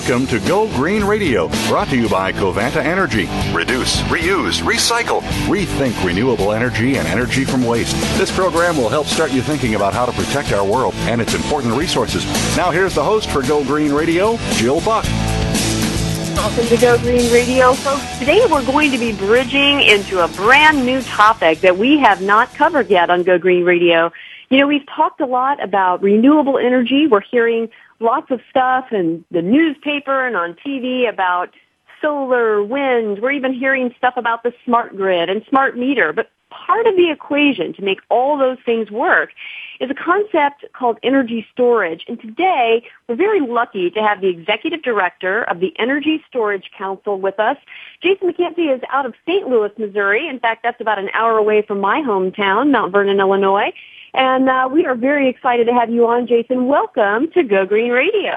Welcome to Go Green Radio, brought to you by Covanta Energy. Reduce, reuse, recycle, rethink renewable energy and energy from waste. This program will help start you thinking about how to protect our world and its important resources. Now, here's the host for Go Green Radio, Jill Buck. Welcome to Go Green Radio, folks. Today we're going to be bridging into a brand new topic that we have not covered yet on Go Green Radio. You know, we've talked a lot about renewable energy. We're hearing lots of stuff in the newspaper and on TV about solar, wind. We're even hearing stuff about the smart grid and smart meter. But part of the equation to make all those things work is a concept called energy storage. And today, we're very lucky to have the executive director of the Energy Storage Council with us. Jason Makansi is out of St. Louis, Missouri. In fact, that's about an hour away from my hometown, Mount Vernon, Illinois. And uh, we are very excited to have you on, Jason. Welcome to Go Green Radio.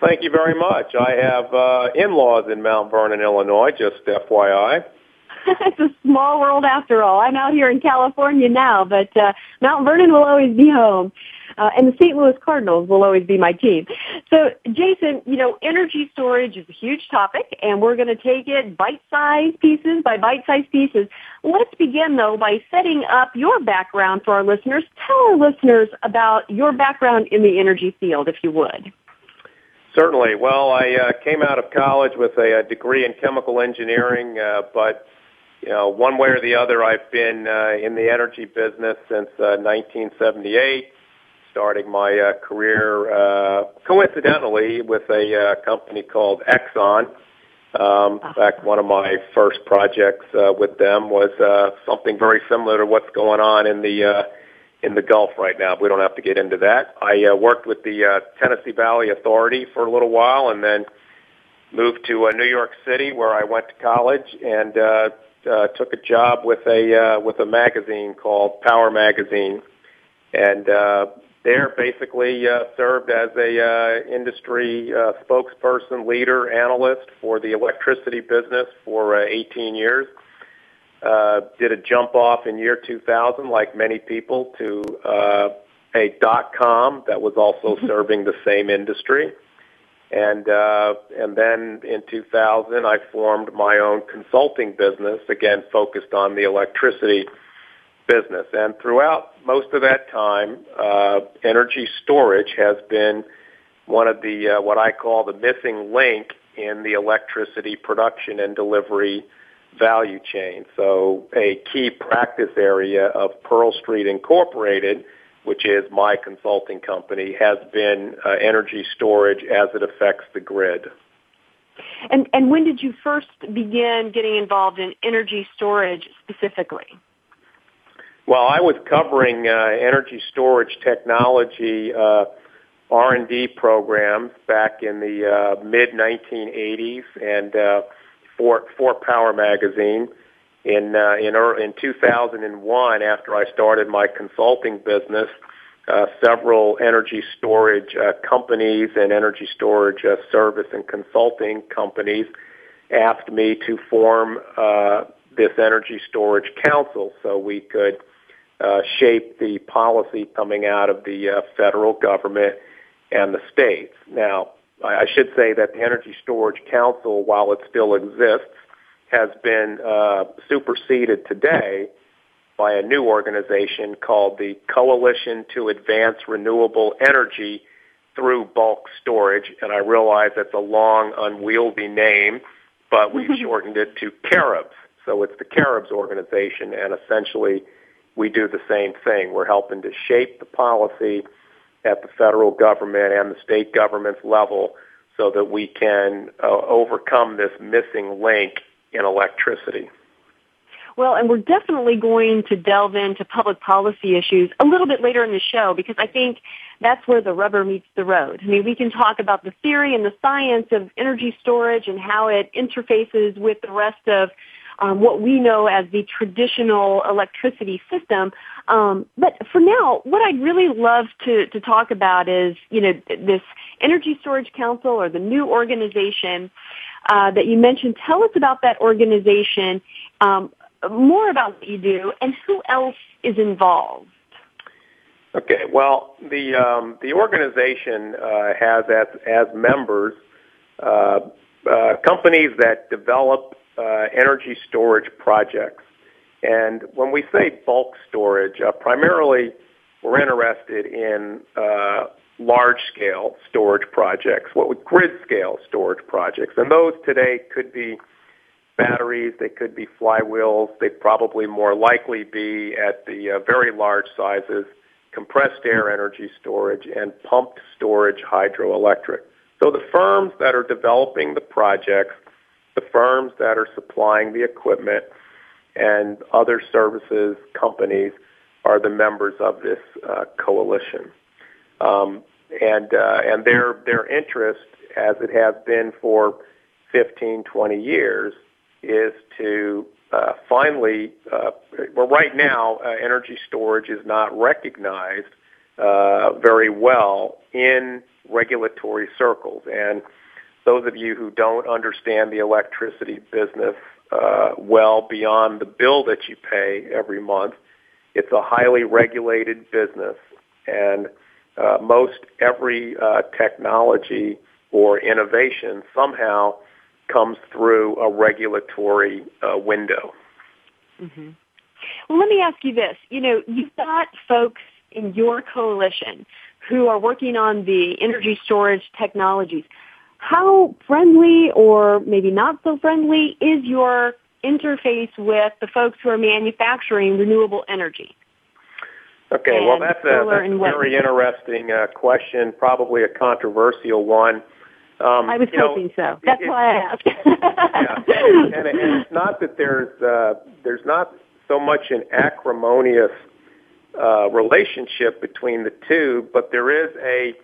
Thank you very much. I have uh, in-laws in Mount Vernon, Illinois, just FYI. it's a small world after all. I'm out here in California now, but uh, Mount Vernon will always be home. Uh, and the St. Louis Cardinals will always be my team. So, Jason, you know, energy storage is a huge topic, and we're going to take it bite-sized pieces by bite-sized pieces. Let's begin, though, by setting up your background for our listeners. Tell our listeners about your background in the energy field, if you would. Certainly. Well, I uh, came out of college with a, a degree in chemical engineering, uh, but you know, one way or the other, I've been uh, in the energy business since uh, 1978 starting my uh, career uh, coincidentally with a uh, company called Exxon. Um, in fact, one of my first projects uh, with them was uh, something very similar to what's going on in the uh, in the Gulf right now. We don't have to get into that. I uh, worked with the uh, Tennessee Valley Authority for a little while, and then moved to uh, New York City, where I went to college and uh, uh, took a job with a uh, with a magazine called Power Magazine, and uh, there basically uh, served as a uh, industry uh, spokesperson, leader, analyst for the electricity business for uh, 18 years. Uh, did a jump off in year 2000, like many people, to uh, a dot com that was also serving the same industry. And uh, and then in 2000, I formed my own consulting business, again focused on the electricity business. And throughout most of that time, uh, energy storage has been one of the uh, what I call the missing link in the electricity production and delivery value chain. So a key practice area of Pearl Street Incorporated, which is my consulting company, has been uh, energy storage as it affects the grid. And, and when did you first begin getting involved in energy storage specifically? Well, I was covering uh, energy storage technology uh, R&D programs back in the uh, mid 1980s, and uh, for for Power Magazine in uh, in in 2001, after I started my consulting business. Uh, several energy storage uh, companies and energy storage uh, service and consulting companies asked me to form uh, this energy storage council so we could uh, shape the policy coming out of the uh, federal government and the states. Now, I should say that the Energy Storage Council, while it still exists, has been uh, superseded today by a new organization called the Coalition to Advance Renewable Energy through Bulk Storage. And I realize that's a long, unwieldy name, but we've shortened it to CAREBS. So it's the CAREBS organization, and essentially we do the same thing. We're helping to shape the policy at the federal government and the state government's level so that we can uh, overcome this missing link in electricity. Well, and we're definitely going to delve into public policy issues a little bit later in the show because I think that's where the rubber meets the road. I mean, we can talk about the theory and the science of energy storage and how it interfaces with the rest of um, what we know as the traditional electricity system. Um, but for now, what I'd really love to, to talk about is, you know, this Energy Storage Council or the new organization uh, that you mentioned. Tell us about that organization, um, more about what you do, and who else is involved. Okay, well, the um, the organization uh, has as as members uh, uh, companies that develop uh, energy storage projects. And when we say bulk storage, uh, primarily we're interested in uh, large scale storage projects, what would grid scale storage projects. And those today could be batteries, they could be flywheels, they'd probably more likely be at the uh, very large sizes, compressed air energy storage and pumped storage hydroelectric. So the firms that are developing the projects the firms that are supplying the equipment and other services companies are the members of this uh, coalition. Um, and uh, and their their interest, as it has been for 15, 20 years, is to uh, finally, uh, well, right now, uh, energy storage is not recognized uh, very well in regulatory circles, and those of you who don't understand the electricity business uh, well beyond the bill that you pay every month, it's a highly regulated business, and uh, most every uh, technology or innovation somehow comes through a regulatory uh, window. Mm-hmm. Well, let me ask you this. You know, you've got folks in your coalition who are working on the energy storage technologies how friendly or maybe not so friendly is your interface with the folks who are manufacturing renewable energy? Okay, well, that's a, that's a very interesting uh, question, probably a controversial one. Um, I was hoping know, so. That's it, why I asked. yeah, and, and, it's not that there's uh, there's not so much an acrimonious uh, relationship between the two, but there is a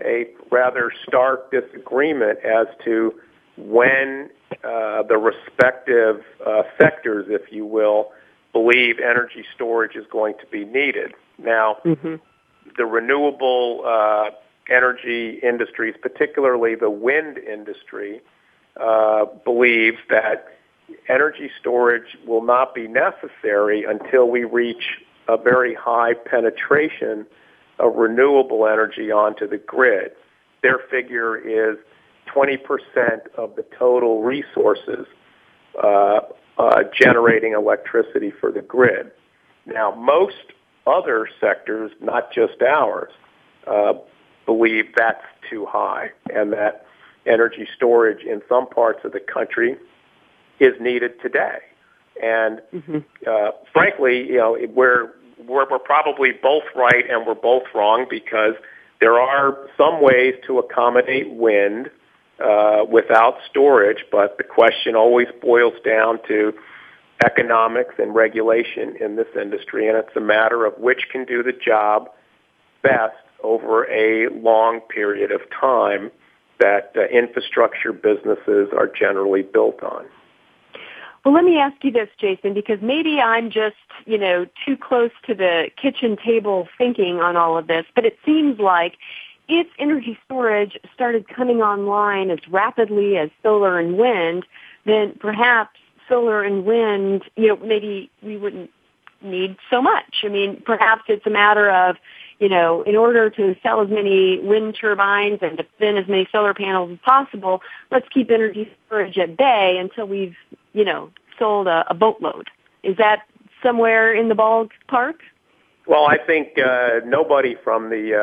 a rather stark disagreement as to when uh, the respective uh, sectors, if you will, believe energy storage is going to be needed. Now, mm-hmm. the renewable uh, energy industries, particularly the wind industry, uh, believes that energy storage will not be necessary until we reach a very high penetration of renewable energy onto the grid. Their figure is 20% of the total resources uh, uh, generating electricity for the grid. Now, most other sectors, not just ours, uh, believe that's too high and that energy storage in some parts of the country is needed today. And mm-hmm. uh, frankly, you know, where we're, we're probably both right and we're both wrong because there are some ways to accommodate wind uh, without storage, but the question always boils down to economics and regulation in this industry, and it's a matter of which can do the job best over a long period of time that uh, infrastructure businesses are generally built on. Well, let me ask you this, Jason, because maybe I'm just, you know, too close to the kitchen table thinking on all of this, but it seems like if energy storage started coming online as rapidly as solar and wind, then perhaps solar and wind, you know, maybe we wouldn't need so much. I mean, perhaps it's a matter of, you know, in order to sell as many wind turbines and to spin as many solar panels as possible, let's keep energy storage at bay until we've you know, sold a, a boatload. Is that somewhere in the ballpark? Well, I think uh, nobody from the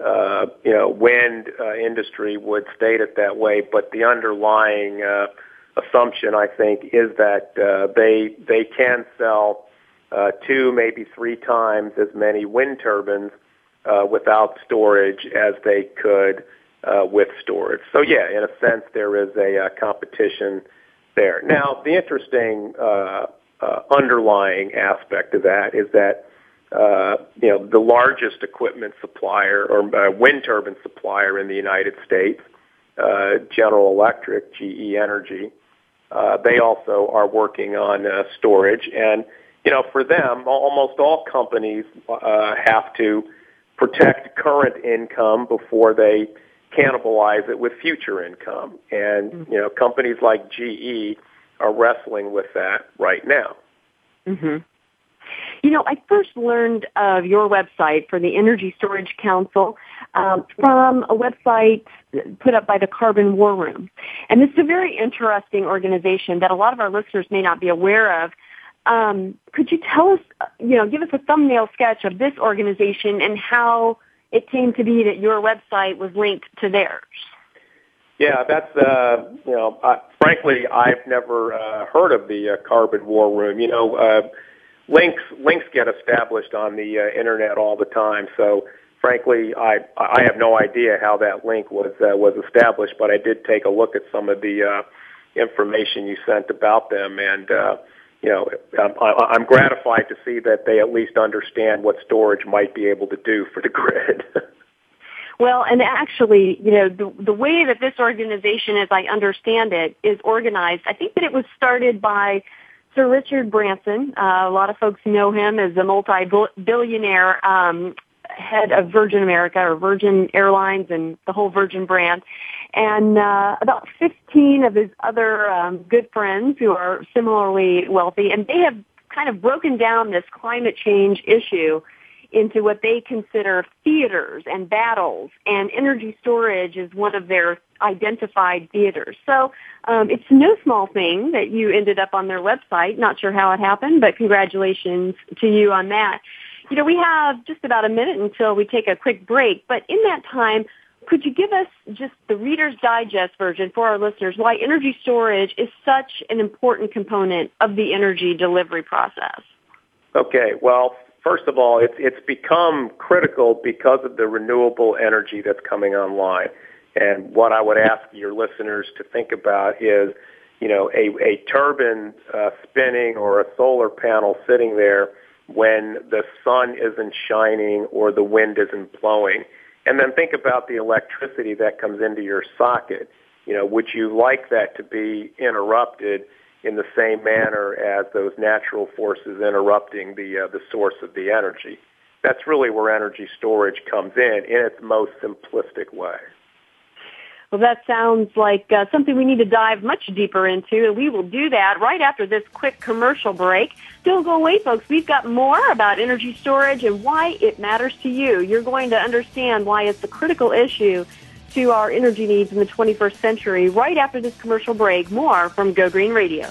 uh, uh, you know wind uh, industry would state it that way, but the underlying uh, assumption, I think, is that uh, they they can sell uh, two, maybe three times as many wind turbines uh, without storage as they could uh, with storage. So yeah, in a sense, there is a uh, competition there. Now, the interesting uh, uh, underlying aspect of that is that uh, you know the largest equipment supplier or uh, wind turbine supplier in the United States, uh, General Electric, GE Energy, uh, they also are working on uh, storage, and you know for them, almost all companies uh, have to protect current income before they cannibalize it with future income. And, mm-hmm. you know, companies like GE are wrestling with that right now. Mm-hmm. You know, I first learned of your website for the Energy Storage Council um, from a website put up by the Carbon War Room. And this is a very interesting organization that a lot of our listeners may not be aware of. Um, could you tell us, you know, give us a thumbnail sketch of this organization and how it came to be that your website was linked to theirs. Yeah, that's uh, you know, uh, frankly, I've never uh, heard of the uh, Carbon War Room. You know, uh, links links get established on the uh, internet all the time, so frankly, I I have no idea how that link was uh, was established, but I did take a look at some of the uh, information you sent about them, and uh, you know, I'm, gratified to see that they at least understand what storage might be able to do for the grid. well, and actually, you know, the, the way that this organization, as I understand it, is organized, I think that it was started by Sir Richard Branson. Uh, a lot of folks know him as a multi-billionaire um, head of Virgin America or Virgin Airlines and the whole Virgin brand and uh, about 15 of his other um, good friends who are similarly wealthy, and they have kind of broken down this climate change issue into what they consider theaters and battles, and energy storage is one of their identified theaters. So um, it's no small thing that you ended up on their website. Not sure how it happened, but congratulations to you on that. You know, we have just about a minute until we take a quick break, but in that time, could you give us just the Reader's Digest version for our listeners why energy storage is such an important component of the energy delivery process? Okay, well, first of all, it's, it's become critical because of the renewable energy that's coming online. And what I would ask your listeners to think about is, you know, a, a turbine uh, spinning or a solar panel sitting there when the sun isn't shining or the wind isn't blowing and then think about the electricity that comes into your socket. You know, would you like that to be interrupted in the same manner as those natural forces interrupting the uh, the source of the energy? That's really where energy storage comes in in its most simplistic way. Well, that sounds like uh, something we need to dive much deeper into, and we will do that right after this quick commercial break. Don't go away, folks. We've got more about energy storage and why it matters to you. You're going to understand why it's a critical issue to our energy needs in the 21st century right after this commercial break. More from Go Green Radio.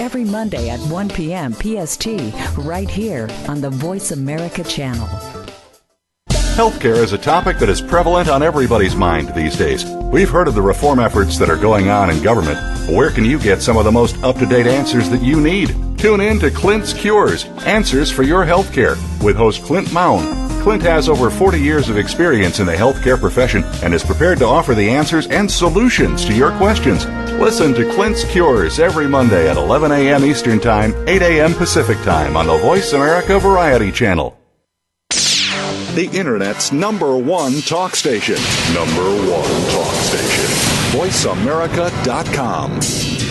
every Monday at 1 p.m. PST, right here on the Voice America channel. Healthcare is a topic that is prevalent on everybody's mind these days. We've heard of the reform efforts that are going on in government. Where can you get some of the most up to date answers that you need? Tune in to Clint's Cures Answers for Your Healthcare with host Clint Mound. Clint has over 40 years of experience in the healthcare profession and is prepared to offer the answers and solutions to your questions. Listen to Clint's Cures every Monday at 11 a.m. Eastern Time, 8 a.m. Pacific Time on the Voice America Variety Channel. The Internet's number one talk station. Number one talk station. VoiceAmerica.com.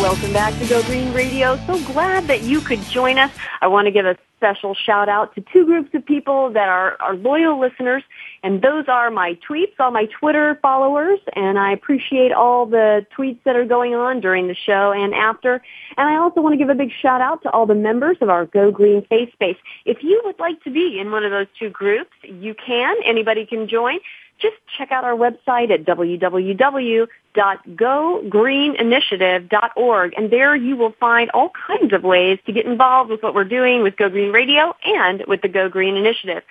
Welcome back to Go Green Radio. So glad that you could join us. I want to give a special shout out to two groups of people that are, are loyal listeners, and those are my tweets, all my Twitter followers, and I appreciate all the tweets that are going on during the show and after. And I also want to give a big shout out to all the members of our Go Green Faith Space. If you would like to be in one of those two groups, you can. Anybody can join just check out our website at www.gogreeninitiative.org and there you will find all kinds of ways to get involved with what we're doing with Go Green Radio and with the Go Green Initiative.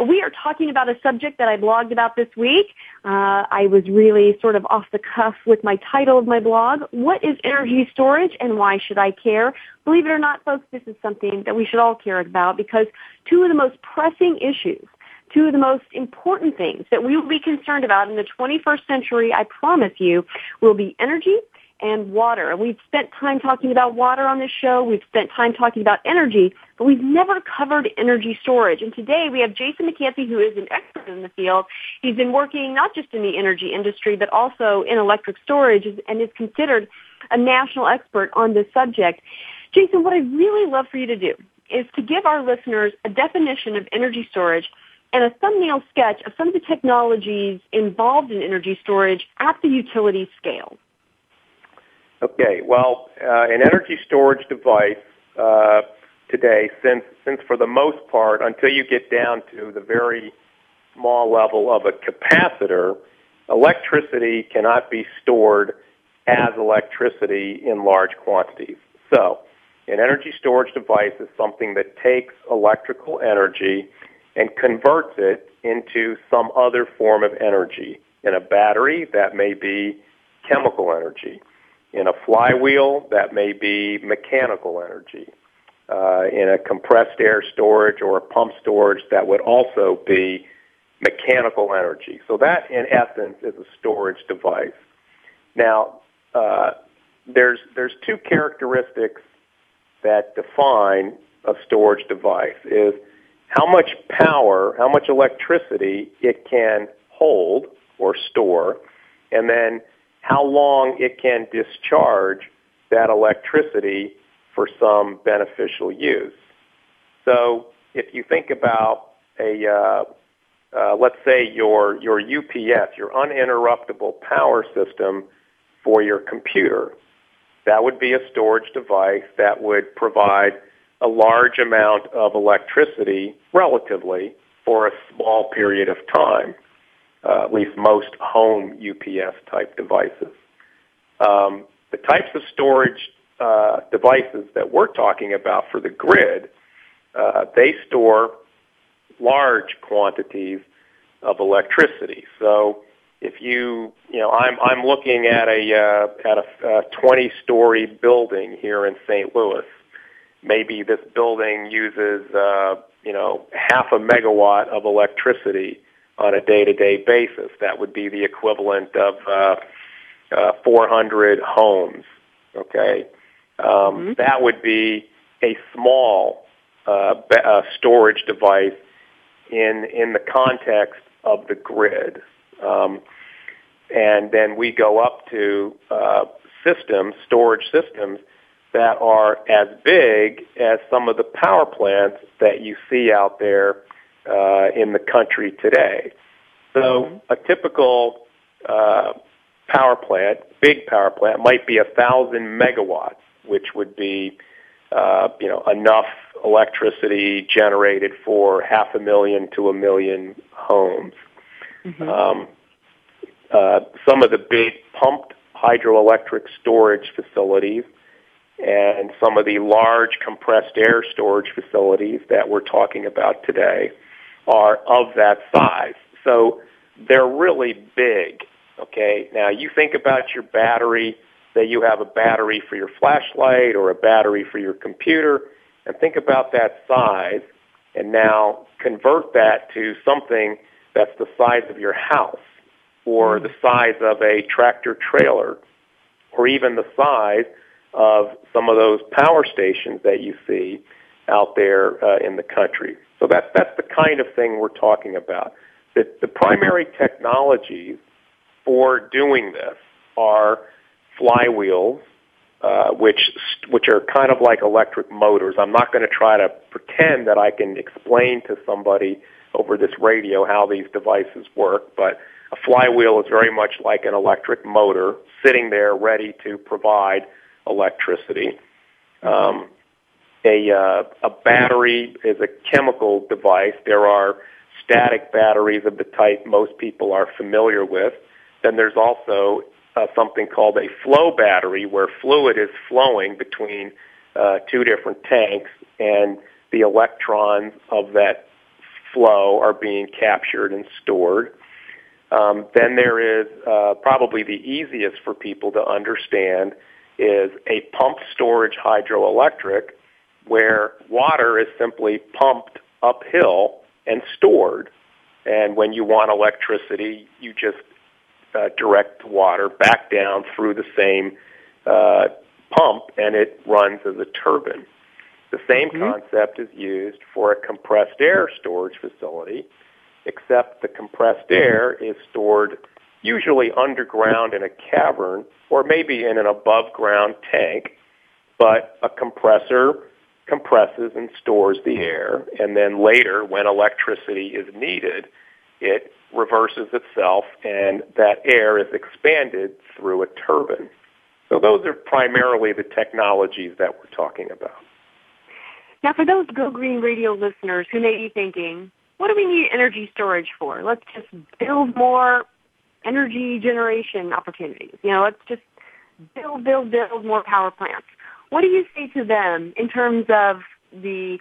We are talking about a subject that I blogged about this week. Uh, I was really sort of off the cuff with my title of my blog. What is energy storage and why should I care? Believe it or not, folks, this is something that we should all care about because two of the most pressing issues two of the most important things that we will be concerned about in the 21st century, I promise you, will be energy and water. We've spent time talking about water on this show. We've spent time talking about energy, but we've never covered energy storage. And today we have Jason Makansi, who is an expert in the field. He's been working not just in the energy industry, but also in electric storage and is considered a national expert on this subject. Jason, what I'd really love for you to do is to give our listeners a definition of energy storage and a thumbnail sketch of some of the technologies involved in energy storage at the utility scale. Okay, well, uh, an energy storage device uh, today, since since for the most part, until you get down to the very small level of a capacitor, electricity cannot be stored as electricity in large quantities. So, an energy storage device is something that takes electrical energy and converts it into some other form of energy. In a battery, that may be chemical energy. In a flywheel, that may be mechanical energy. Uh, in a compressed air storage or a pump storage, that would also be mechanical energy. So that, in essence, is a storage device. Now, uh, there's there's two characteristics that define a storage device. Is how much power, how much electricity it can hold or store, and then how long it can discharge that electricity for some beneficial use. So if you think about a, uh, uh, let's say your, your UPS, your uninterruptible power system for your computer, that would be a storage device that would provide a large amount of electricity relatively for a small period of time, uh, at least most home UPS type devices. Um, the types of storage uh, devices that we're talking about for the grid, uh, they store large quantities of electricity. So if you, you know, I'm I'm looking at a uh, at a 20 story building here in St. Louis. Maybe this building uses, uh, you know, half a megawatt of electricity on a day to day basis. That would be the equivalent of uh, uh, 400 homes. Okay, um, mm-hmm. that would be a small uh, uh, storage device in in the context of the grid. Um, and then we go up to uh, systems, storage systems that are as big as some of the power plants that you see out there uh, in the country today. So a typical uh, power plant, big power plant, might be a thousand megawatts, which would be uh, you know enough electricity generated for half a million to a million homes. Mm-hmm. Um, uh, some of the big pumped hydroelectric storage facilities and some of the large compressed air storage facilities that we're talking about today are of that size. So they're really big. Okay. Now you think about your battery, that you have a battery for your flashlight or a battery for your computer, and think about that size and now convert that to something that's the size of your house or hmm. the size of a tractor trailer or even the size of some of those power stations that you see out there uh, in the country. So that's that's the kind of thing we're talking about. The, the primary technologies for doing this are flywheels, uh, which which are kind of like electric motors. I'm not going to try to pretend that I can explain to somebody over this radio how these devices work, but a flywheel is very much like an electric motor sitting there ready to provide electricity. Um, a, uh, a battery is a chemical device. There are static batteries of the type most people are familiar with. Then there's also uh, something called a flow battery where fluid is flowing between uh, two different tanks and the electrons of that flow are being captured and stored. Um, then there is uh, probably the easiest for people to understand is a pumped storage hydroelectric where water is simply pumped uphill and stored. And when you want electricity, you just uh, direct water back down through the same uh, pump and it runs as a turbine. The same mm-hmm. concept is used for a compressed air storage facility except the compressed air is stored usually underground in a cavern or maybe in an above ground tank, but a compressor compresses and stores the air, and then later, when electricity is needed, it reverses itself and that air is expanded through a turbine. So those are primarily the technologies that we're talking about. Now, for those Go Green Radio listeners who may be thinking, what do we need energy storage for? Let's just build more energy generation opportunities. You know, let's just build, build, build more power plants. What do you say to them in terms of the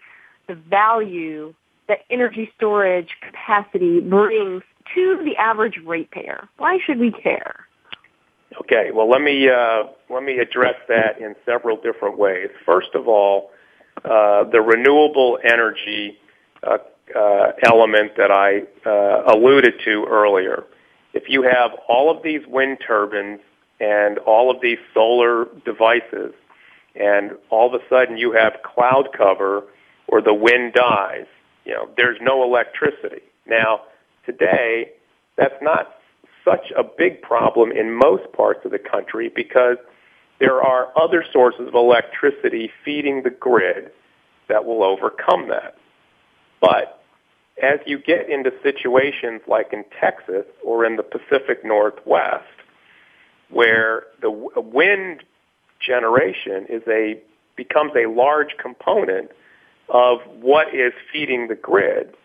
the value that energy storage capacity brings to the average ratepayer? Why should we care? Okay, well let me uh, let me address that in several different ways. First of all, uh, the renewable energy uh, uh, element that I uh, alluded to earlier. If you have all of these wind turbines and all of these solar devices, and all of a sudden you have cloud cover or the wind dies, you know, there's no electricity. Now, today, that's not such a big problem in most parts of the country because there are other sources of electricity feeding the grid that will overcome that. But as you get into situations like in Texas or in the Pacific Northwest, where the wind generation is a becomes a large component of what is feeding the grid,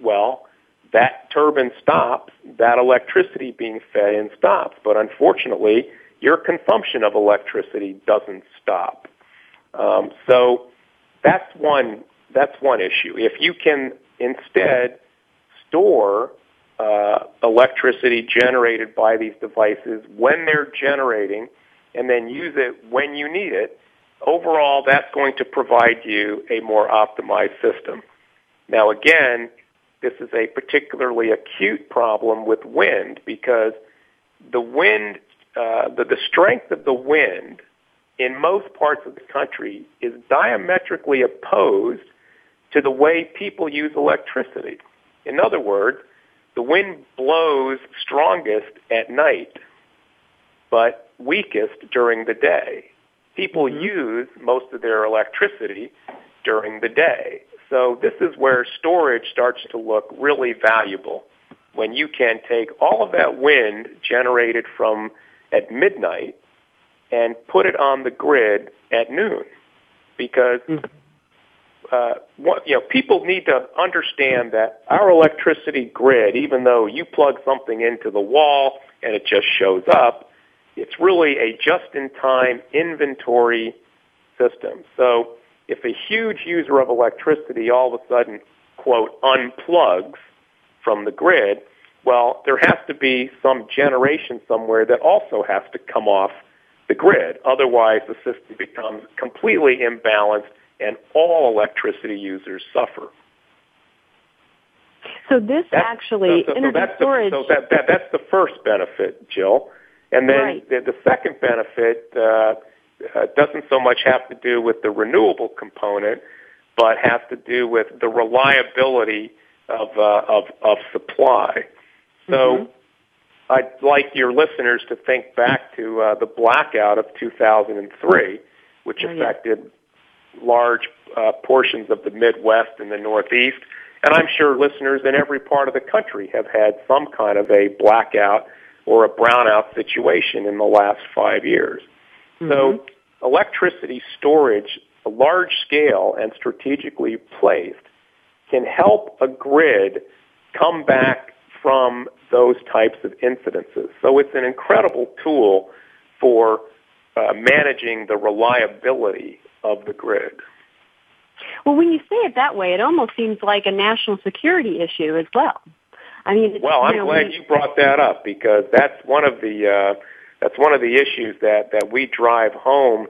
well, that turbine stops, that electricity being fed in stops. But unfortunately, your consumption of electricity doesn't stop. Um, so that's one that's one issue. If you can instead store uh, electricity generated by these devices when they're generating and then use it when you need it, overall that's going to provide you a more optimized system. Now again, this is a particularly acute problem with wind because the wind, uh, the, the strength of the wind in most parts of the country is diametrically opposed to the way people use electricity. In other words, the wind blows strongest at night, but weakest during the day. People mm-hmm. use most of their electricity during the day. So this is where storage starts to look really valuable when you can take all of that wind generated from at midnight and put it on the grid at noon because mm-hmm uh, what, you know, people need to understand that our electricity grid, even though you plug something into the wall and it just shows up, it's really a just-in-time inventory system. So if a huge user of electricity all of a sudden, quote, unplugs from the grid, well, there has to be some generation somewhere that also has to come off the grid. Otherwise, the system becomes completely imbalanced and all electricity users suffer. So this that's, actually so, so, energy that's storage. The, so that, that, that's the first benefit, Jill, and then right. the, the second benefit uh, uh, doesn't so much have to do with the renewable component, but has to do with the reliability of uh, of, of supply. So. Mm-hmm. I'd like your listeners to think back to uh, the blackout of 2003, which oh, affected large uh, portions of the Midwest and the Northeast. And I'm sure listeners in every part of the country have had some kind of a blackout or a brownout situation in the last five years. Mm-hmm. So electricity storage, large scale and strategically placed, can help a grid come back from those types of incidences. So it's an incredible tool for uh, managing the reliability of the grid. Well, when you say it that way, it almost seems like a national security issue as well. I mean, well, I'm you know, glad you brought that up because that's one of the uh, that's one of the issues that that we drive home,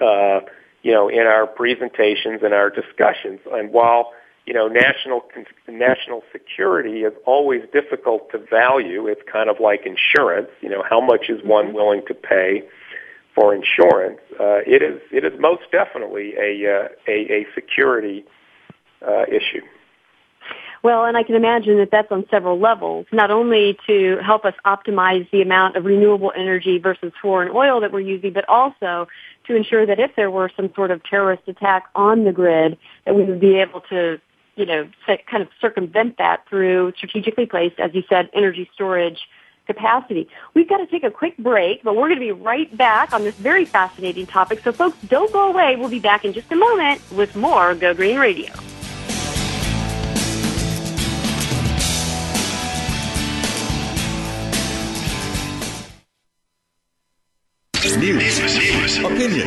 uh, you know, in our presentations and our discussions. And while you know national national security is always difficult to value, it's kind of like insurance. You know, how much is one mm-hmm. willing to pay? For insurance, uh, it is it is most definitely a uh, a, a security uh, issue. Well, and I can imagine that that's on several levels, not only to help us optimize the amount of renewable energy versus foreign oil that we're using, but also to ensure that if there were some sort of terrorist attack on the grid, that we would be able to, you know, kind of circumvent that through strategically placed, as you said, energy storage capacity. We've got to take a quick break, but we're going to be right back on this very fascinating topic. So folks, don't go away. We'll be back in just a moment with more Go Green Radio. News, opinion,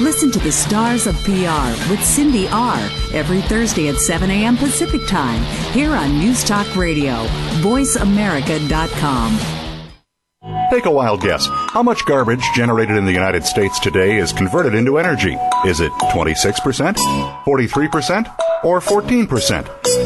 Listen to the Stars of PR with Cindy R. every Thursday at 7 a.m. Pacific Time here on News Talk Radio, voiceamerica.com. Take a wild guess. How much garbage generated in the United States today is converted into energy? Is it 26%, 43%, or 14%?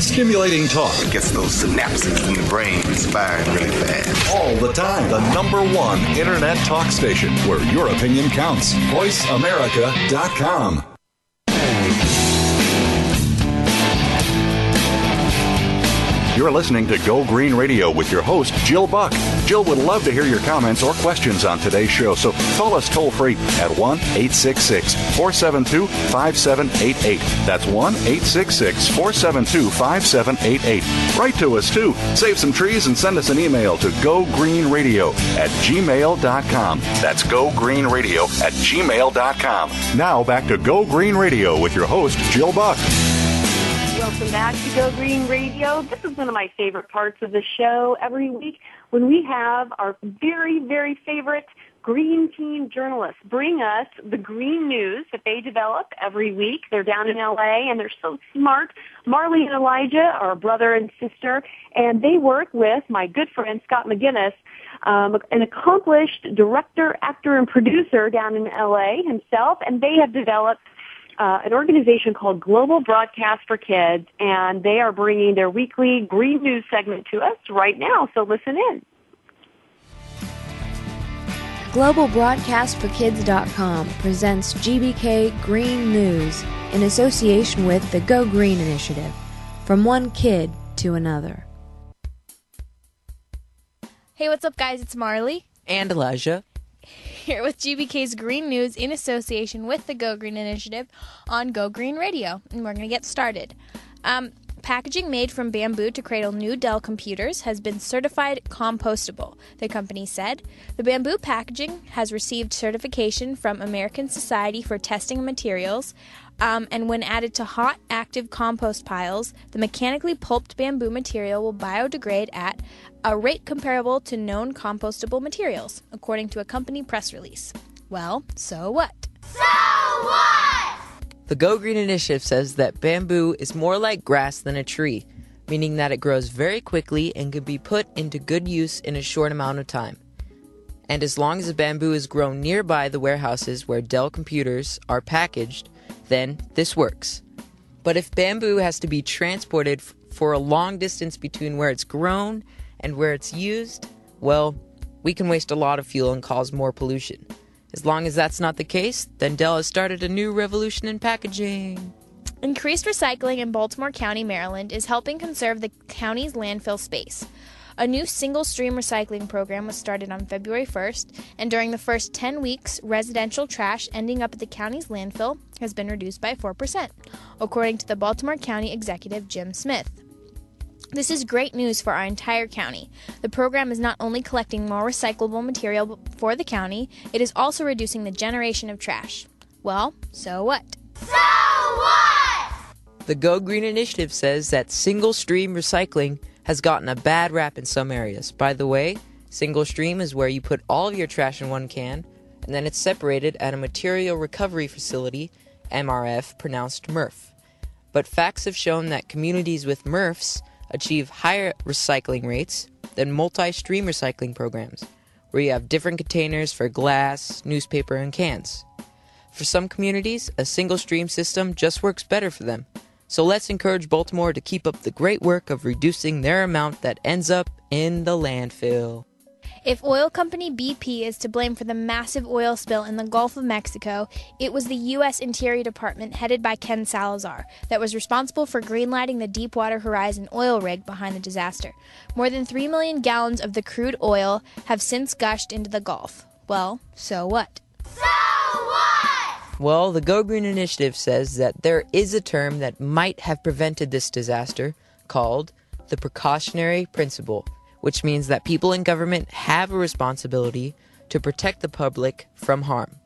Stimulating talk. It gets those synapses in the brain firing really fast. All the time. The number one internet talk station where your opinion counts. VoiceAmerica.com. You're listening to Go Green Radio with your host, Jill Buck. Jill would love to hear your comments or questions on today's show, so call us toll free at 1 866 472 5788. That's 1 866 472 5788. Write to us too. Save some trees and send us an email to gogreenradio at gmail.com. That's gogreenradio at gmail.com. Now back to Go Green Radio with your host, Jill Buck. Welcome back to Go Green Radio. This is one of my favorite parts of the show every week when we have our very, very favorite green team journalists bring us the green news that they develop every week. They're down in LA and they're so smart. Marley and Elijah are a brother and sister and they work with my good friend Scott McGinnis, um, an accomplished director, actor, and producer down in LA himself and they have developed uh, an organization called Global Broadcast for Kids, and they are bringing their weekly green news segment to us right now. So listen in. GlobalBroadcastForKids.com presents GBK Green News in association with the Go Green Initiative. From one kid to another. Hey, what's up, guys? It's Marley. And Elijah here with GBK's Green News in association with the Go Green Initiative on Go Green Radio. And we're going to get started. Um, packaging made from bamboo to cradle new Dell computers has been certified compostable, the company said. The bamboo packaging has received certification from American Society for Testing Materials. Um, and when added to hot, active compost piles, the mechanically pulped bamboo material will biodegrade at a rate comparable to known compostable materials, according to a company press release. Well, so what? So what? The Go Green Initiative says that bamboo is more like grass than a tree, meaning that it grows very quickly and can be put into good use in a short amount of time. And as long as the bamboo is grown nearby the warehouses where Dell computers are packaged, then this works. But if bamboo has to be transported for a long distance between where it's grown and where it's used, well, we can waste a lot of fuel and cause more pollution. As long as that's not the case, then Dell has started a new revolution in packaging. Increased recycling in Baltimore County, Maryland is helping conserve the county's landfill space. A new single stream recycling program was started on February 1st, and during the first 10 weeks, residential trash ending up at the county's landfill has been reduced by 4%, according to the Baltimore County Executive Jim Smith. This is great news for our entire county. The program is not only collecting more recyclable material for the county, it is also reducing the generation of trash. Well, so what? So what? The Go Green Initiative says that single stream recycling has gotten a bad rap in some areas. By the way, single stream is where you put all of your trash in one can and then it's separated at a material recovery facility, MRF, pronounced MRF. But facts have shown that communities with MRFs achieve higher recycling rates than multi stream recycling programs, where you have different containers for glass, newspaper, and cans. For some communities, a single stream system just works better for them. So let's encourage Baltimore to keep up the great work of reducing their amount that ends up in the landfill. If oil company BP is to blame for the massive oil spill in the Gulf of Mexico, it was the U.S. Interior Department, headed by Ken Salazar, that was responsible for greenlighting the Deepwater Horizon oil rig behind the disaster. More than 3 million gallons of the crude oil have since gushed into the Gulf. Well, so what? So what? Well, the Go Green Initiative says that there is a term that might have prevented this disaster called the precautionary principle which means that people in government have a responsibility to protect the public from harm,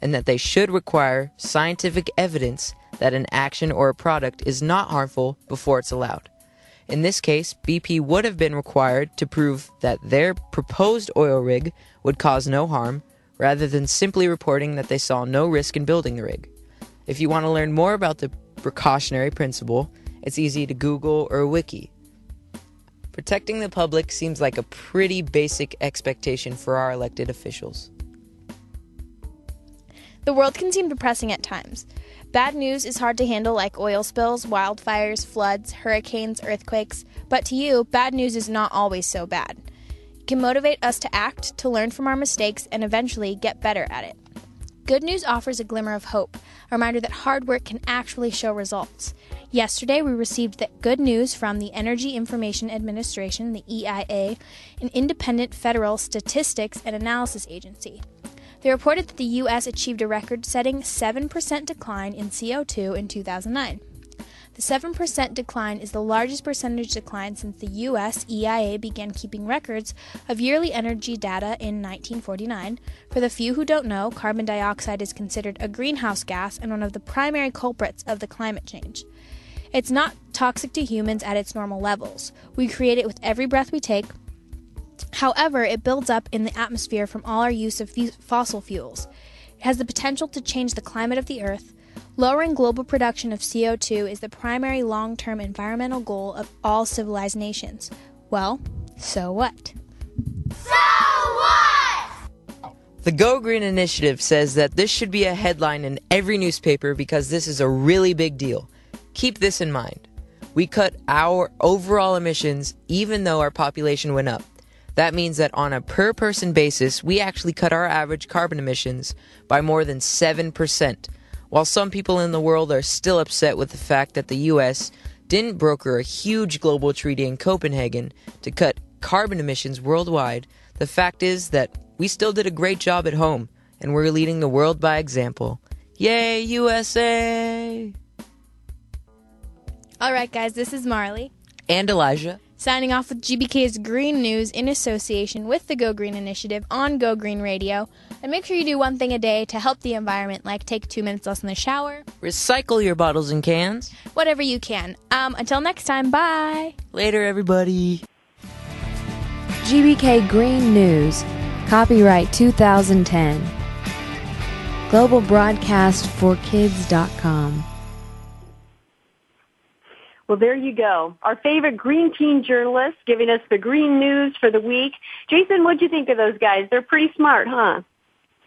and that they should require scientific evidence that an action or a product is not harmful before it's allowed. In this case, BP would have been required to prove that their proposed oil rig would cause no harm, rather than simply reporting that they saw no risk in building the rig. If you want to learn more about the precautionary principle, it's easy to Google or wiki. Protecting the public seems like a pretty basic expectation for our elected officials. The world can seem depressing at times. Bad news is hard to handle, like oil spills, wildfires, floods, hurricanes, earthquakes, but to you, bad news is not always so bad. It can motivate us to act, to learn from our mistakes, and eventually get better at it. Good news offers a glimmer of hope, a reminder that hard work can actually show results. Yesterday, we received the good news from the Energy Information Administration, the EIA, an independent federal statistics and analysis agency. They reported that the U.S. achieved a record setting 7% decline in CO2 in 2009. The 7% decline is the largest percentage decline since the U.S. EIA began keeping records of yearly energy data in 1949. For the few who don't know, carbon dioxide is considered a greenhouse gas and one of the primary culprits of the climate change. It's not toxic to humans at its normal levels. We create it with every breath we take, However, it builds up in the atmosphere from all our use of fossil fuels. It has the potential to change the climate of the Earth. Lowering global production of CO2 is the primary long term environmental goal of all civilized nations. Well, so what? So what? The Go Green Initiative says that this should be a headline in every newspaper because this is a really big deal. Keep this in mind. We cut our overall emissions even though our population went up. That means that on a per person basis, we actually cut our average carbon emissions by more than 7%. While some people in the world are still upset with the fact that the US didn't broker a huge global treaty in Copenhagen to cut carbon emissions worldwide, the fact is that we still did a great job at home and we're leading the world by example. Yay, USA! All right, guys, this is Marley. And Elijah. Signing off with GBK's Green News in association with the Go Green Initiative on Go Green Radio. And make sure you do one thing a day to help the environment, like take two minutes less in the shower, recycle your bottles and cans, whatever you can. Um, until next time, bye. Later, everybody. GBK Green News, copyright 2010. Global Broadcast for Kids.com. Well, there you go. Our favorite green teen journalist giving us the green news for the week. Jason, what'd you think of those guys? They're pretty smart, huh?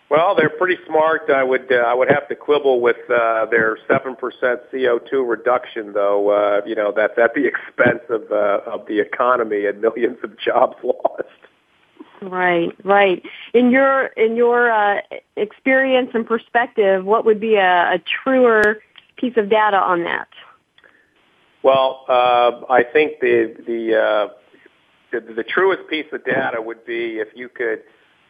Well, they're pretty smart. I would uh, I would have to quibble with uh, their seven percent CO2 reduction, though. Uh, you know that's at the expense of uh, of the economy and millions of jobs lost. Right, right. In your in your uh, experience and perspective, what would be a, a truer piece of data on that? Well, uh, I think the the, uh, the the truest piece of data would be if you could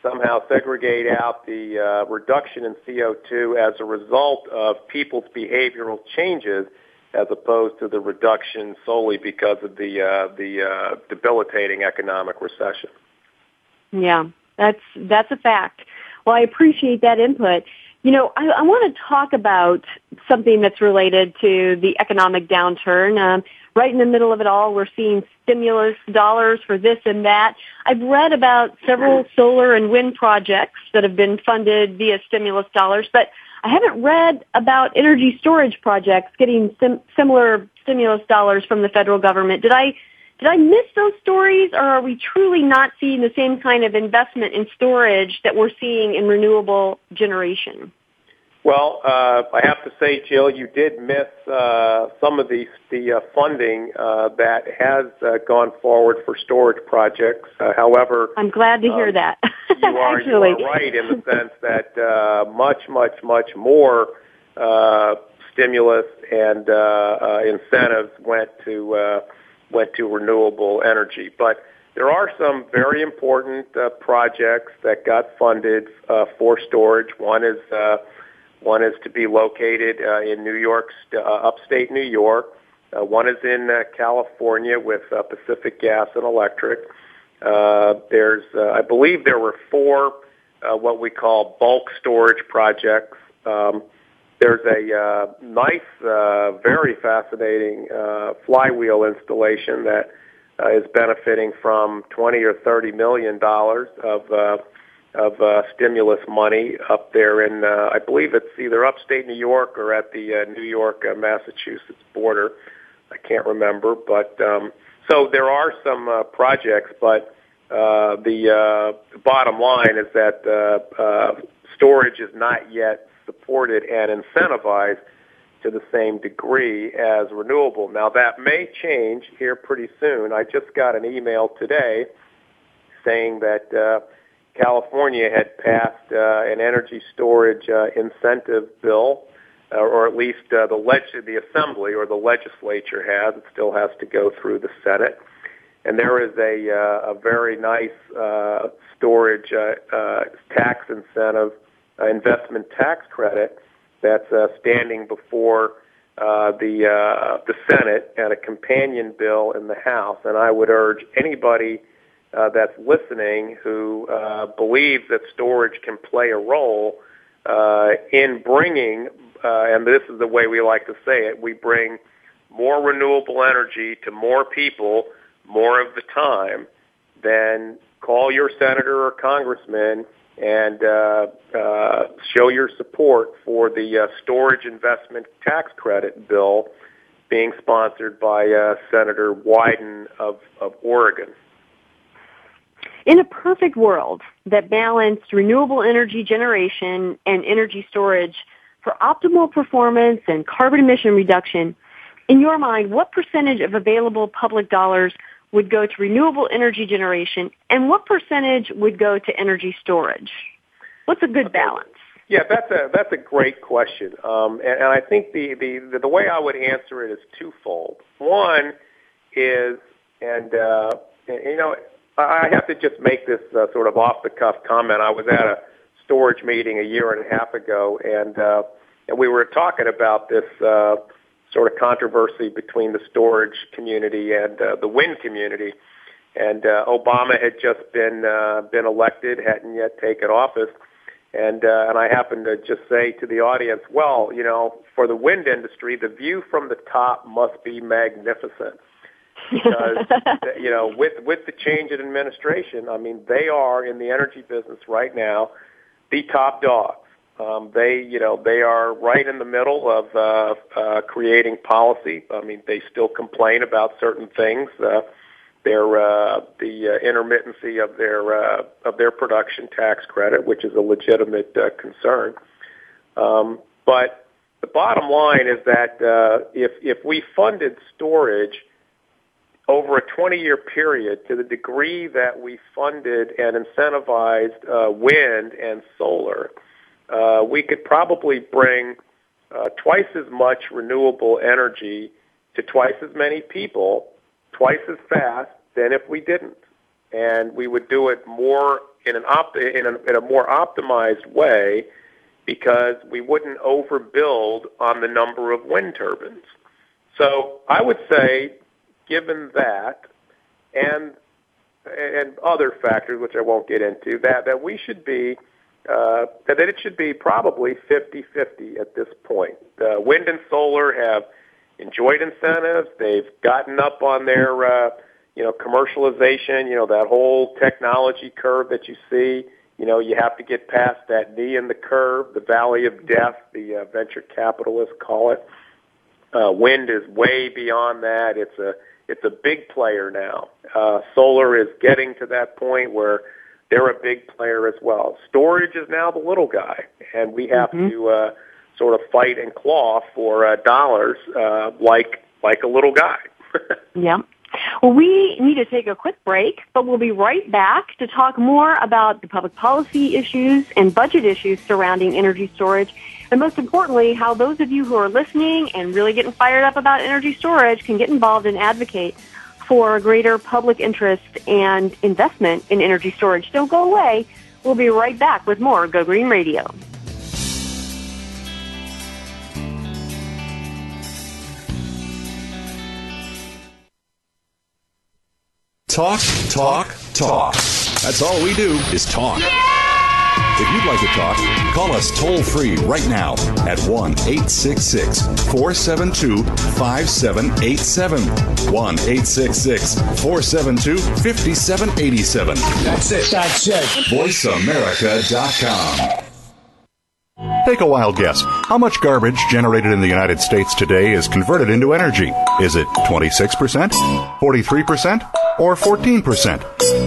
somehow segregate out the uh, reduction in CO2 as a result of people's behavioral changes, as opposed to the reduction solely because of the uh, the uh, debilitating economic recession. Yeah, that's that's a fact. Well, I appreciate that input. You know, I, I want to talk about something that's related to the economic downturn. Um, right in the middle of it all, we're seeing stimulus dollars for this and that. I've read about several solar and wind projects that have been funded via stimulus dollars, but I haven't read about energy storage projects getting sim- similar stimulus dollars from the federal government. Did I did I miss those stories, or are we truly not seeing the same kind of investment in storage that we're seeing in renewable generation? Well, uh, I have to say, Jill, you did miss uh, some of the the uh, funding uh, that has uh, gone forward for storage projects. Uh, however, I'm glad to hear um, that. you are you are right in the sense that uh, much, much, much more uh, stimulus and uh, uh, incentives went to uh, went to renewable energy, but. There are some very important uh, projects that got funded uh, for storage. One is uh, one is to be located uh, in New York, uh, upstate New York. Uh, one is in uh, California with uh, Pacific Gas and Electric. Uh, there's, uh, I believe, there were four uh, what we call bulk storage projects. Um, there's a uh, nice, uh, very fascinating uh, flywheel installation that uh, is benefiting from 20 or 30 million dollars of uh, of uh, stimulus money up there in, uh, I believe it's either upstate New York or at the uh, New York uh, Massachusetts border. I can't remember, but um, so there are some uh, projects, but uh, the, uh, bottom line is that uh, uh, storage is not yet supported and incentivized to the same degree as renewable. Now that may change here pretty soon. I just got an email today saying that uh, California had passed uh, an energy storage uh, incentive bill, uh, or at least uh, the leg- the assembly or the legislature has. It still has to go through the Senate, and there is a uh, a very nice uh, storage uh, uh, tax incentive, uh, investment tax credit that's uh, standing before uh, the uh, the Senate and a companion bill in the House. And I would urge anybody uh, that's listening who uh, believes that storage can play a role uh, in bringing, uh, and this is the way we like to say it, we bring more renewable energy to more people more of the time, then call your senator or congressman and uh, uh, show your support for the uh, storage investment tax credit bill being sponsored by uh, Senator Wyden of, of Oregon. In a perfect world that balanced renewable energy generation and energy storage for optimal performance and carbon emission reduction, in your mind, what percentage of available public dollars would go to renewable energy generation and what percentage would go to energy storage? What's a good balance? Yeah, that's a that's a great question, um, and, and I think the, the the way I would answer it is twofold. One is, and, uh, and you know, I have to just make this uh, sort of off the cuff comment. I was at a storage meeting a year and a half ago, and uh, and we were talking about this uh, sort of controversy between the storage community and uh, the wind community. And uh, Obama had just been uh, been elected, hadn't yet taken office, and uh, and I happened to just say to the audience, well, you know, for the wind industry, the view from the top must be magnificent because you know with with the change in administration, I mean they are in the energy business right now the top dogs. Um, they you know they are right in the middle of uh, uh, creating policy. I mean they still complain about certain things. Uh, their uh, the uh, intermittency of their uh, of their production tax credit, which is a legitimate uh, concern. Um, but the bottom line is that uh, if if we funded storage over a 20 year period to the degree that we funded and incentivized uh, wind and solar, uh, we could probably bring uh, twice as much renewable energy to twice as many people, twice as fast than if we didn't. And we would do it more in an opt- in a, in a more optimized way because we wouldn't overbuild on the number of wind turbines. So I would say given that and and other factors which I won't get into that that we should be uh, that it should be probably 50-50 at this point. Uh, wind and solar have enjoyed incentives. They've gotten up on their uh, you know commercialization. You know that whole technology curve that you see. You know you have to get past that knee in the curve, the valley of death. The uh, venture capitalists call it. Uh, wind is way beyond that. It's a it's a big player now. Uh, solar is getting to that point where they're a big player as well. Storage is now the little guy, and we have mm-hmm. to uh, sort of fight and claw for uh, dollars, uh, like like a little guy. yeah. Well, we need to take a quick break, but we'll be right back to talk more about the public policy issues and budget issues surrounding energy storage and most importantly, how those of you who are listening and really getting fired up about energy storage can get involved and advocate for greater public interest and investment in energy storage. Don't go away. We'll be right back with more Go Green Radio. Talk, talk, talk. That's all we do is talk. Yeah! If you'd like to talk, call us toll free right now at 1 866 472 5787. 1 866 472 5787. That's it. That's it. VoiceAmerica.com. Take a wild guess. How much garbage generated in the United States today is converted into energy? Is it 26%, 43%, or 14%?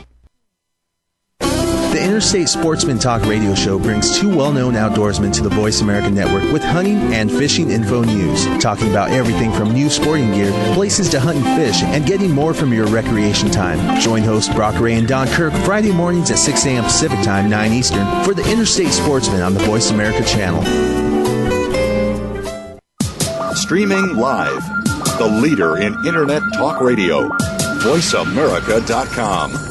Interstate Sportsman Talk radio show brings two well known outdoorsmen to the Voice America Network with hunting and fishing info news, talking about everything from new sporting gear, places to hunt and fish, and getting more from your recreation time. Join hosts Brock Ray and Don Kirk Friday mornings at 6 a.m. Pacific Time, 9 Eastern, for the Interstate Sportsman on the Voice America channel. Streaming live, the leader in Internet talk radio, voiceamerica.com.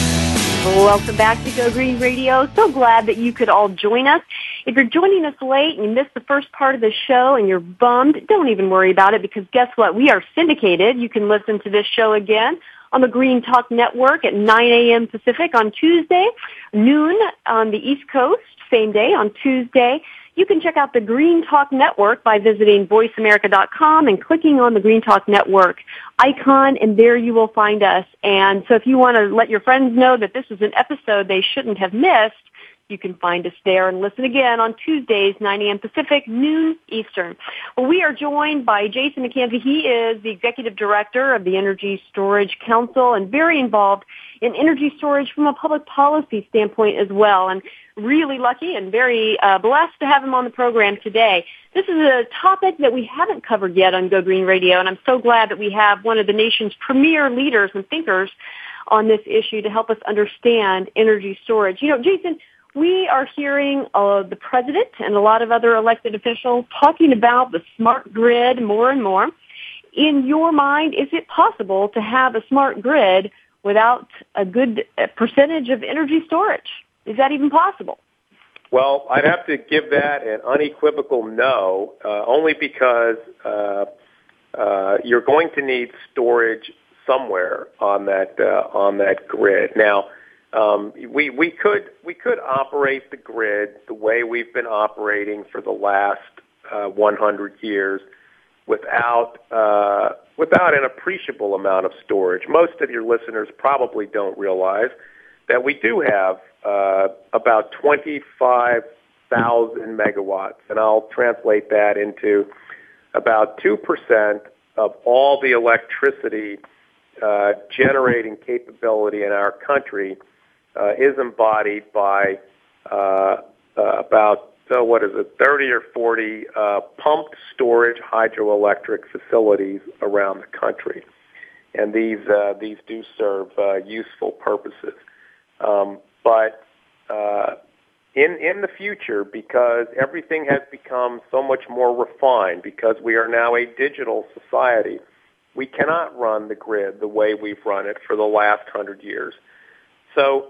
Welcome back to Go Green Radio. So glad that you could all join us. If you're joining us late and you missed the first part of the show and you're bummed, don't even worry about it because guess what? We are syndicated. You can listen to this show again on the Green Talk Network at 9 a.m. Pacific on Tuesday, noon on the East Coast, same day on Tuesday. You can check out the Green Talk Network by visiting voiceamerica.com and clicking on the Green Talk Network icon, and there you will find us. And so if you want to let your friends know that this is an episode they shouldn't have missed, you can find us there and listen again on Tuesdays, 9 a.m. Pacific, noon Eastern. Well, we are joined by Jason Makansi. He is the Executive Director of the Energy Storage Council and very involved in energy storage from a public policy standpoint as well. And really lucky and very uh, blessed to have him on the program today. This is a topic that we haven't covered yet on Go Green Radio, and I'm so glad that we have one of the nation's premier leaders and thinkers on this issue to help us understand energy storage. You know, Jason, we are hearing uh, the president and a lot of other elected officials talking about the smart grid more and more. In your mind, is it possible to have a smart grid without a good uh, percentage of energy storage? Is that even possible? Well, I'd have to give that an unequivocal no, uh, only because uh, uh, you're going to need storage somewhere on that uh, on that grid. Now, um, we we could we could operate the grid the way we've been operating for the last uh, 100 years without uh, without an appreciable amount of storage. Most of your listeners probably don't realize that we do have uh, about 25,000 megawatts, and I'll translate that into about 2% of all the electricity uh, generating capability in our country uh, is embodied by uh, uh, about uh, what is it, 30 or 40 uh, pumped storage hydroelectric facilities around the country, and these uh, these do serve uh, useful purposes. Um, but uh, in in the future, because everything has become so much more refined, because we are now a digital society, we cannot run the grid the way we've run it for the last hundred years. So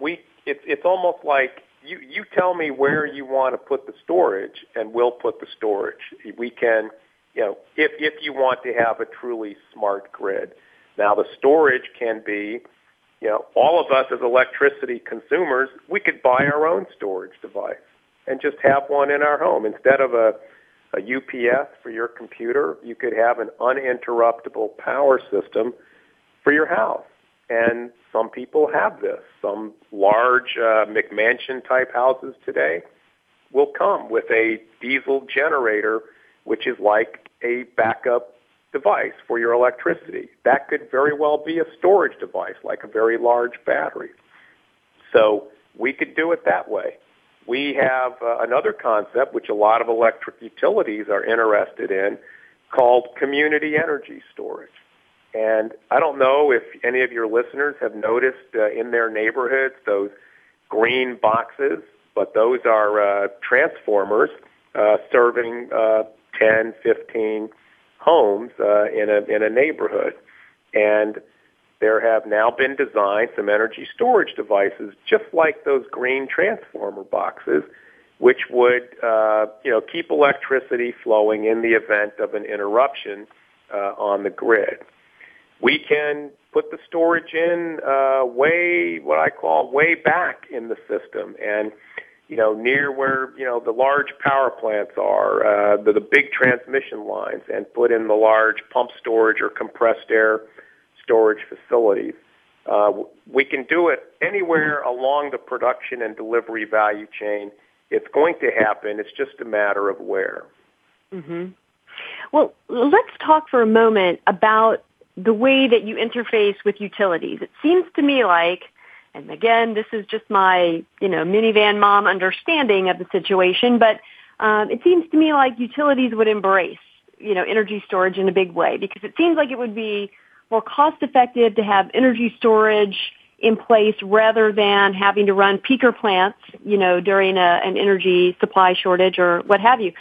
we it's it's almost like you you tell me where you want to put the storage, and we'll put the storage. We can, you know, if if you want to have a truly smart grid. Now the storage can be you know, all of us as electricity consumers, we could buy our own storage device and just have one in our home instead of a, a UPS for your computer. You could have an uninterruptible power system for your house. And some people have this. Some large uh, McMansion type houses today will come with a diesel generator, which is like a backup device for your electricity. That could very well be a storage device, like a very large battery. So we could do it that way. We have uh, another concept which a lot of electric utilities are interested in called community energy storage. And I don't know if any of your listeners have noticed uh, in their neighborhoods those green boxes, but those are uh, transformers uh, serving uh, 10, 15 homes uh, in a in a neighborhood. And there have now been designed some energy storage devices just like those green transformer boxes, which would uh, you know keep electricity flowing in the event of an interruption uh, on the grid. We can put the storage in uh, way what I call way back in the system and you know, near where, you know, the large power plants are, uh, the, the big transmission lines, and put in the large pump storage or compressed air storage facilities. Uh, we can do it anywhere along the production and delivery value chain. It's going to happen. It's just a matter of where. Mm-hmm. Well, let's talk for a moment about the way that you interface with utilities. It seems to me like, and again, this is just my, you know, minivan mom understanding of the situation, but um, it seems to me like utilities would embrace, you know, energy storage in a big way because it seems like it would be more cost effective to have energy storage in place rather than having to run peaker plants, you know, during a, an energy supply shortage or what have you.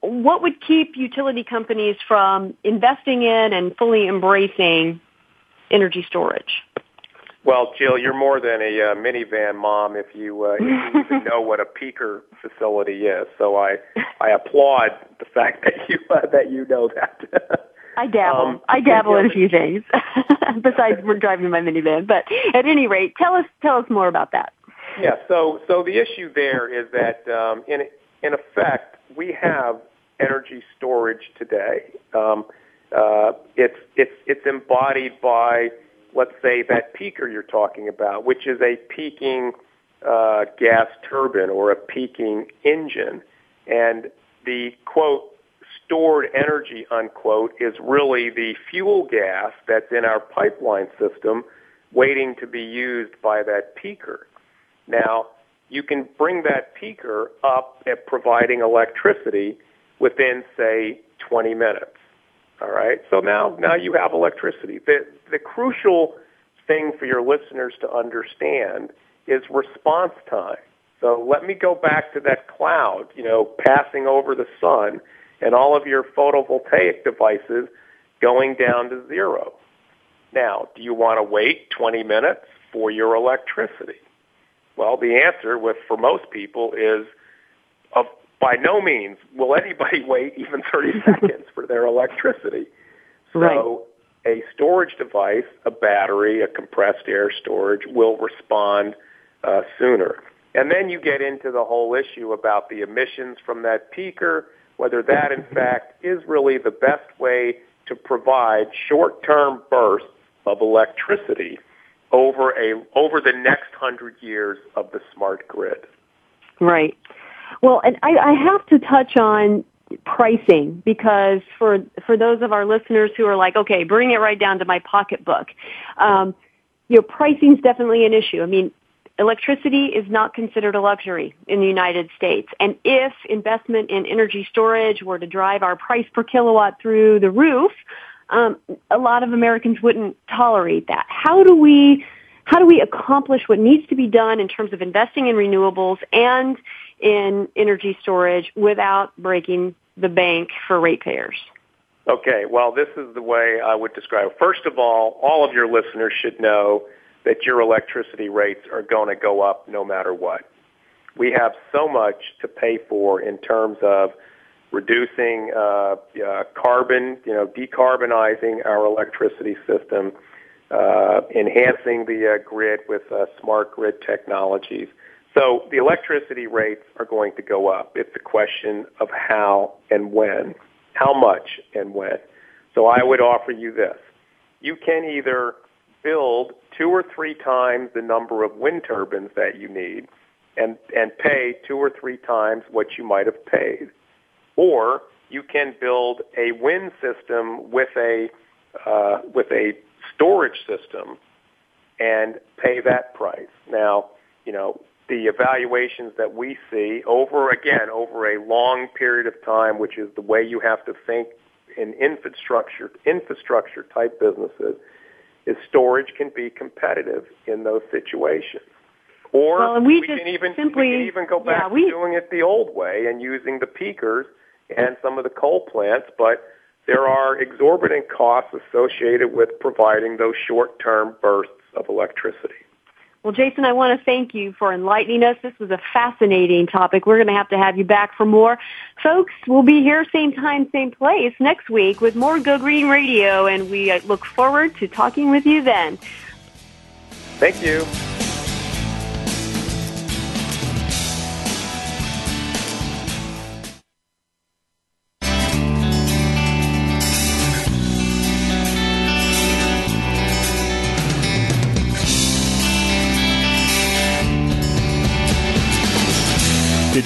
What would keep utility companies from investing in and fully embracing energy storage? Well, Jill, you're more than a uh, minivan mom if you uh, if you even know what a peaker facility is. So I I applaud the fact that you uh, that you know that. I dabble. Um, I dabble in a few things besides we're driving my minivan. But at any rate, tell us tell us more about that. Yeah. So so the issue there is that um, in in effect we have energy storage today. Um, uh, it's it's it's embodied by let's say that peaker you're talking about, which is a peaking uh, gas turbine or a peaking engine, and the quote stored energy, unquote, is really the fuel gas that's in our pipeline system waiting to be used by that peaker. Now, you can bring that peaker up at providing electricity within, say, 20 minutes. All right. So now, now you have electricity. The, the crucial thing for your listeners to understand is response time. So let me go back to that cloud, you know, passing over the sun and all of your photovoltaic devices going down to zero. Now, do you want to wait 20 minutes for your electricity? Well, the answer with for most people is of by no means will anybody wait even 30 seconds for their electricity. So right. a storage device, a battery, a compressed air storage will respond uh, sooner. And then you get into the whole issue about the emissions from that peaker, whether that in fact is really the best way to provide short-term bursts of electricity over a over the next hundred years of the smart grid. Right. Well, and I, I have to touch on pricing because for for those of our listeners who are like, okay, bring it right down to my pocketbook, um, you know, pricing is definitely an issue. I mean, electricity is not considered a luxury in the United States. And if investment in energy storage were to drive our price per kilowatt through the roof, um, a lot of Americans wouldn't tolerate that. How do we how do we accomplish what needs to be done in terms of investing in renewables and in energy storage without breaking the bank for ratepayers? Okay, well, this is the way I would describe it. First of all, all of your listeners should know that your electricity rates are going to go up no matter what. We have so much to pay for in terms of reducing uh, uh, carbon, you know, decarbonizing our electricity system, uh, enhancing the uh, grid with uh, smart grid technologies. So the electricity rates are going to go up. It's a question of how and when, how much and when. So I would offer you this. You can either build two or three times the number of wind turbines that you need and, and pay two or three times what you might have paid. Or you can build a wind system with a, uh, with a storage system and pay that price. Now, you know, the evaluations that we see over, again, over a long period of time, which is the way you have to think in infrastructure, infrastructure type businesses, is storage can be competitive in those situations. Or well, we, we can even simply, we can even go back yeah, we, to doing it the old way and using the peakers and some of the coal plants, but there are exorbitant costs associated with providing those short-term bursts of electricity. Well, Jason, I want to thank you for enlightening us. This was a fascinating topic. We're going to have to have you back for more. Folks, we'll be here same time, same place next week with more Go Green Radio, and we look forward to talking with you then. Thank you.